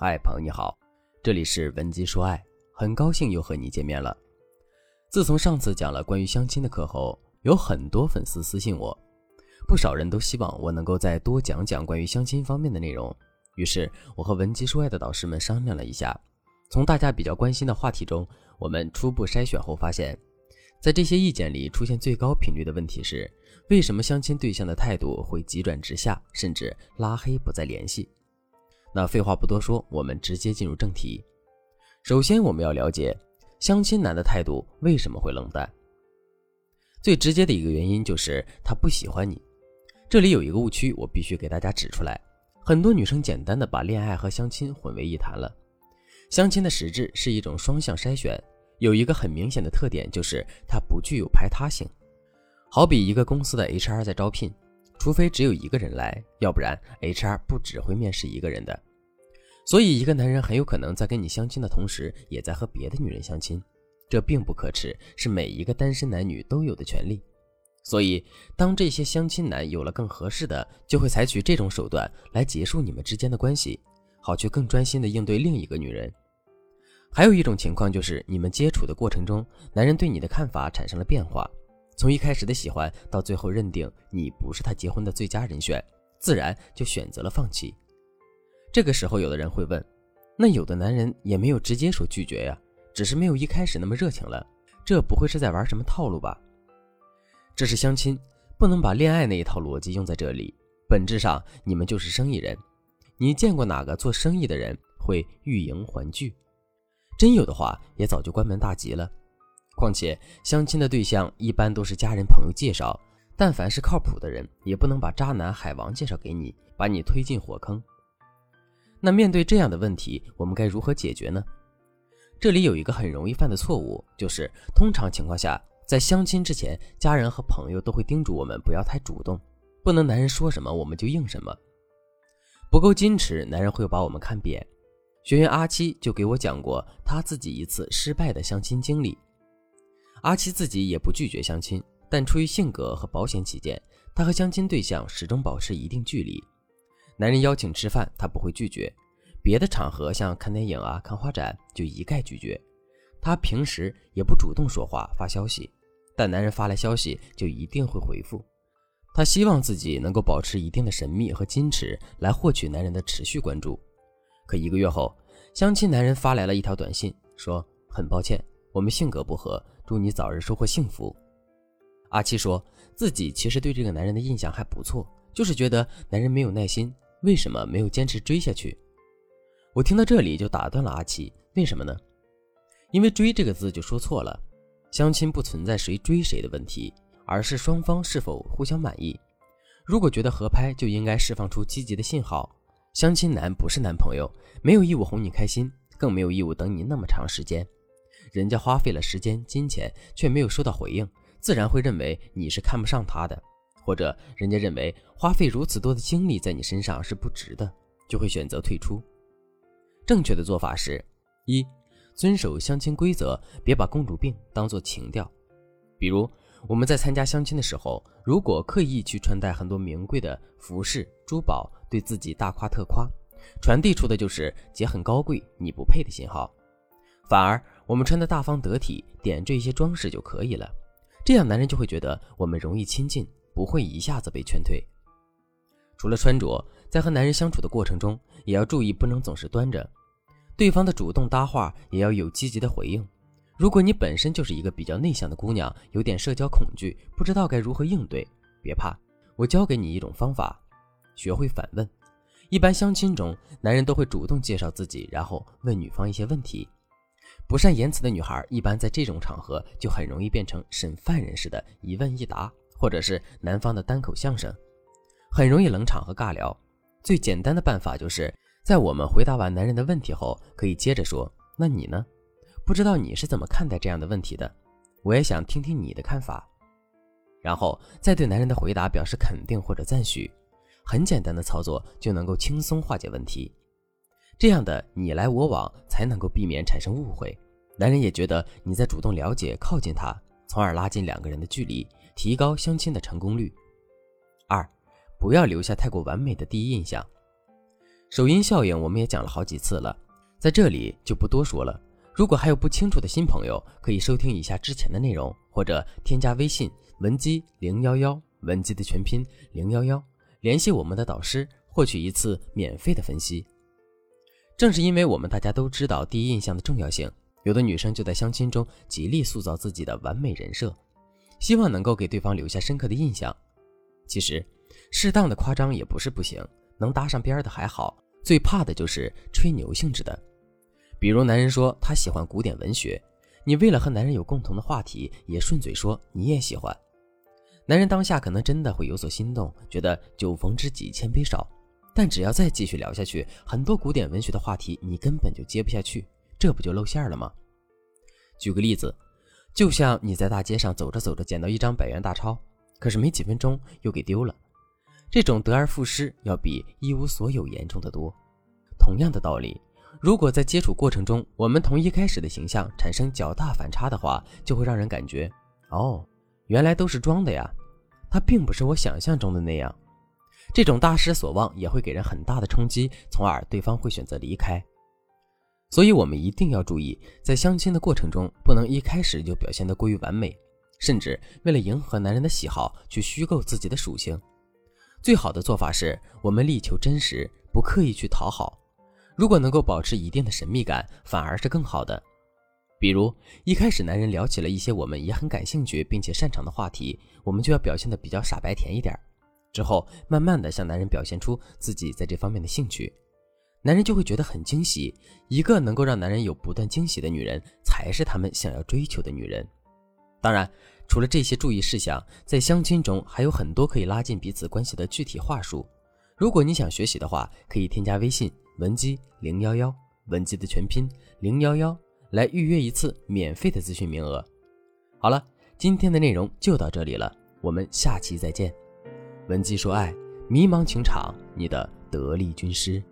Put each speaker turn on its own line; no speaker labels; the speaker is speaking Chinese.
嗨，朋友你好，这里是文姬说爱，很高兴又和你见面了。自从上次讲了关于相亲的课后，有很多粉丝私信我，不少人都希望我能够再多讲讲关于相亲方面的内容。于是，我和文姬说爱的导师们商量了一下，从大家比较关心的话题中，我们初步筛选后发现，在这些意见里出现最高频率的问题是：为什么相亲对象的态度会急转直下，甚至拉黑不再联系？那废话不多说，我们直接进入正题。首先，我们要了解相亲男的态度为什么会冷淡。最直接的一个原因就是他不喜欢你。这里有一个误区，我必须给大家指出来。很多女生简单的把恋爱和相亲混为一谈了。相亲的实质是一种双向筛选，有一个很明显的特点就是它不具有排他性。好比一个公司的 HR 在招聘。除非只有一个人来，要不然 HR 不只会面试一个人的。所以，一个男人很有可能在跟你相亲的同时，也在和别的女人相亲，这并不可耻，是每一个单身男女都有的权利。所以，当这些相亲男有了更合适的，就会采取这种手段来结束你们之间的关系，好去更专心的应对另一个女人。还有一种情况就是，你们接触的过程中，男人对你的看法产生了变化。从一开始的喜欢，到最后认定你不是他结婚的最佳人选，自然就选择了放弃。这个时候，有的人会问：那有的男人也没有直接说拒绝呀，只是没有一开始那么热情了，这不会是在玩什么套路吧？这是相亲，不能把恋爱那一套逻辑用在这里。本质上，你们就是生意人。你见过哪个做生意的人会欲迎还拒？真有的话，也早就关门大吉了。况且相亲的对象一般都是家人朋友介绍，但凡是靠谱的人，也不能把渣男海王介绍给你，把你推进火坑。那面对这样的问题，我们该如何解决呢？这里有一个很容易犯的错误，就是通常情况下，在相亲之前，家人和朋友都会叮嘱我们不要太主动，不能男人说什么我们就应什么，不够矜持，男人会把我们看扁。学员阿七就给我讲过他自己一次失败的相亲经历。阿七自己也不拒绝相亲，但出于性格和保险起见，他和相亲对象始终保持一定距离。男人邀请吃饭，他不会拒绝；别的场合像看电影啊、看画展，就一概拒绝。他平时也不主动说话、发消息，但男人发来消息就一定会回复。他希望自己能够保持一定的神秘和矜持，来获取男人的持续关注。可一个月后，相亲男人发来了一条短信，说：“很抱歉，我们性格不合。”祝你早日收获幸福。阿七说自己其实对这个男人的印象还不错，就是觉得男人没有耐心，为什么没有坚持追下去？我听到这里就打断了阿七，为什么呢？因为“追”这个字就说错了，相亲不存在谁追谁的问题，而是双方是否互相满意。如果觉得合拍，就应该释放出积极的信号。相亲男不是男朋友，没有义务哄你开心，更没有义务等你那么长时间。人家花费了时间、金钱，却没有收到回应，自然会认为你是看不上他的，或者人家认为花费如此多的精力在你身上是不值的，就会选择退出。正确的做法是：一、遵守相亲规则，别把公主病当做情调。比如我们在参加相亲的时候，如果刻意去穿戴很多名贵的服饰、珠宝，对自己大夸特夸，传递出的就是姐很高贵，你不配的信号。反而，我们穿的大方得体，点缀一些装饰就可以了。这样，男人就会觉得我们容易亲近，不会一下子被劝退。除了穿着，在和男人相处的过程中，也要注意不能总是端着。对方的主动搭话也要有积极的回应。如果你本身就是一个比较内向的姑娘，有点社交恐惧，不知道该如何应对，别怕，我教给你一种方法：学会反问。一般相亲中，男人都会主动介绍自己，然后问女方一些问题。不善言辞的女孩，一般在这种场合就很容易变成审犯人似的，一问一答，或者是男方的单口相声，很容易冷场和尬聊。最简单的办法就是，在我们回答完男人的问题后，可以接着说：“那你呢？不知道你是怎么看待这样的问题的？我也想听听你的看法。”然后再对男人的回答表示肯定或者赞许。很简单的操作就能够轻松化解问题。这样的你来我往才能够避免产生误会，男人也觉得你在主动了解、靠近他，从而拉近两个人的距离，提高相亲的成功率。二，不要留下太过完美的第一印象。首因效应我们也讲了好几次了，在这里就不多说了。如果还有不清楚的新朋友，可以收听一下之前的内容，或者添加微信文姬零幺幺，文姬的全拼零幺幺，联系我们的导师，获取一次免费的分析。正是因为我们大家都知道第一印象的重要性，有的女生就在相亲中极力塑造自己的完美人设，希望能够给对方留下深刻的印象。其实，适当的夸张也不是不行，能搭上边的还好，最怕的就是吹牛性质的。比如男人说他喜欢古典文学，你为了和男人有共同的话题，也顺嘴说你也喜欢。男人当下可能真的会有所心动，觉得酒逢知己千杯少。但只要再继续聊下去，很多古典文学的话题你根本就接不下去，这不就露馅了吗？举个例子，就像你在大街上走着走着捡到一张百元大钞，可是没几分钟又给丢了，这种得而复失要比一无所有严重的多。同样的道理。如果在接触过程中，我们同一开始的形象产生较大反差的话，就会让人感觉，哦，原来都是装的呀，他并不是我想象中的那样。这种大失所望也会给人很大的冲击，从而对方会选择离开。所以，我们一定要注意，在相亲的过程中，不能一开始就表现得过于完美，甚至为了迎合男人的喜好去虚构自己的属性。最好的做法是我们力求真实，不刻意去讨好。如果能够保持一定的神秘感，反而是更好的。比如一开始男人聊起了一些我们也很感兴趣并且擅长的话题，我们就要表现的比较傻白甜一点。之后慢慢的向男人表现出自己在这方面的兴趣，男人就会觉得很惊喜。一个能够让男人有不断惊喜的女人，才是他们想要追求的女人。当然，除了这些注意事项，在相亲中还有很多可以拉近彼此关系的具体话术。如果你想学习的话，可以添加微信。文姬零幺幺，文姬的全拼零幺幺，来预约一次免费的咨询名额。好了，今天的内容就到这里了，我们下期再见。文姬说爱，迷茫情场，你的得力军师。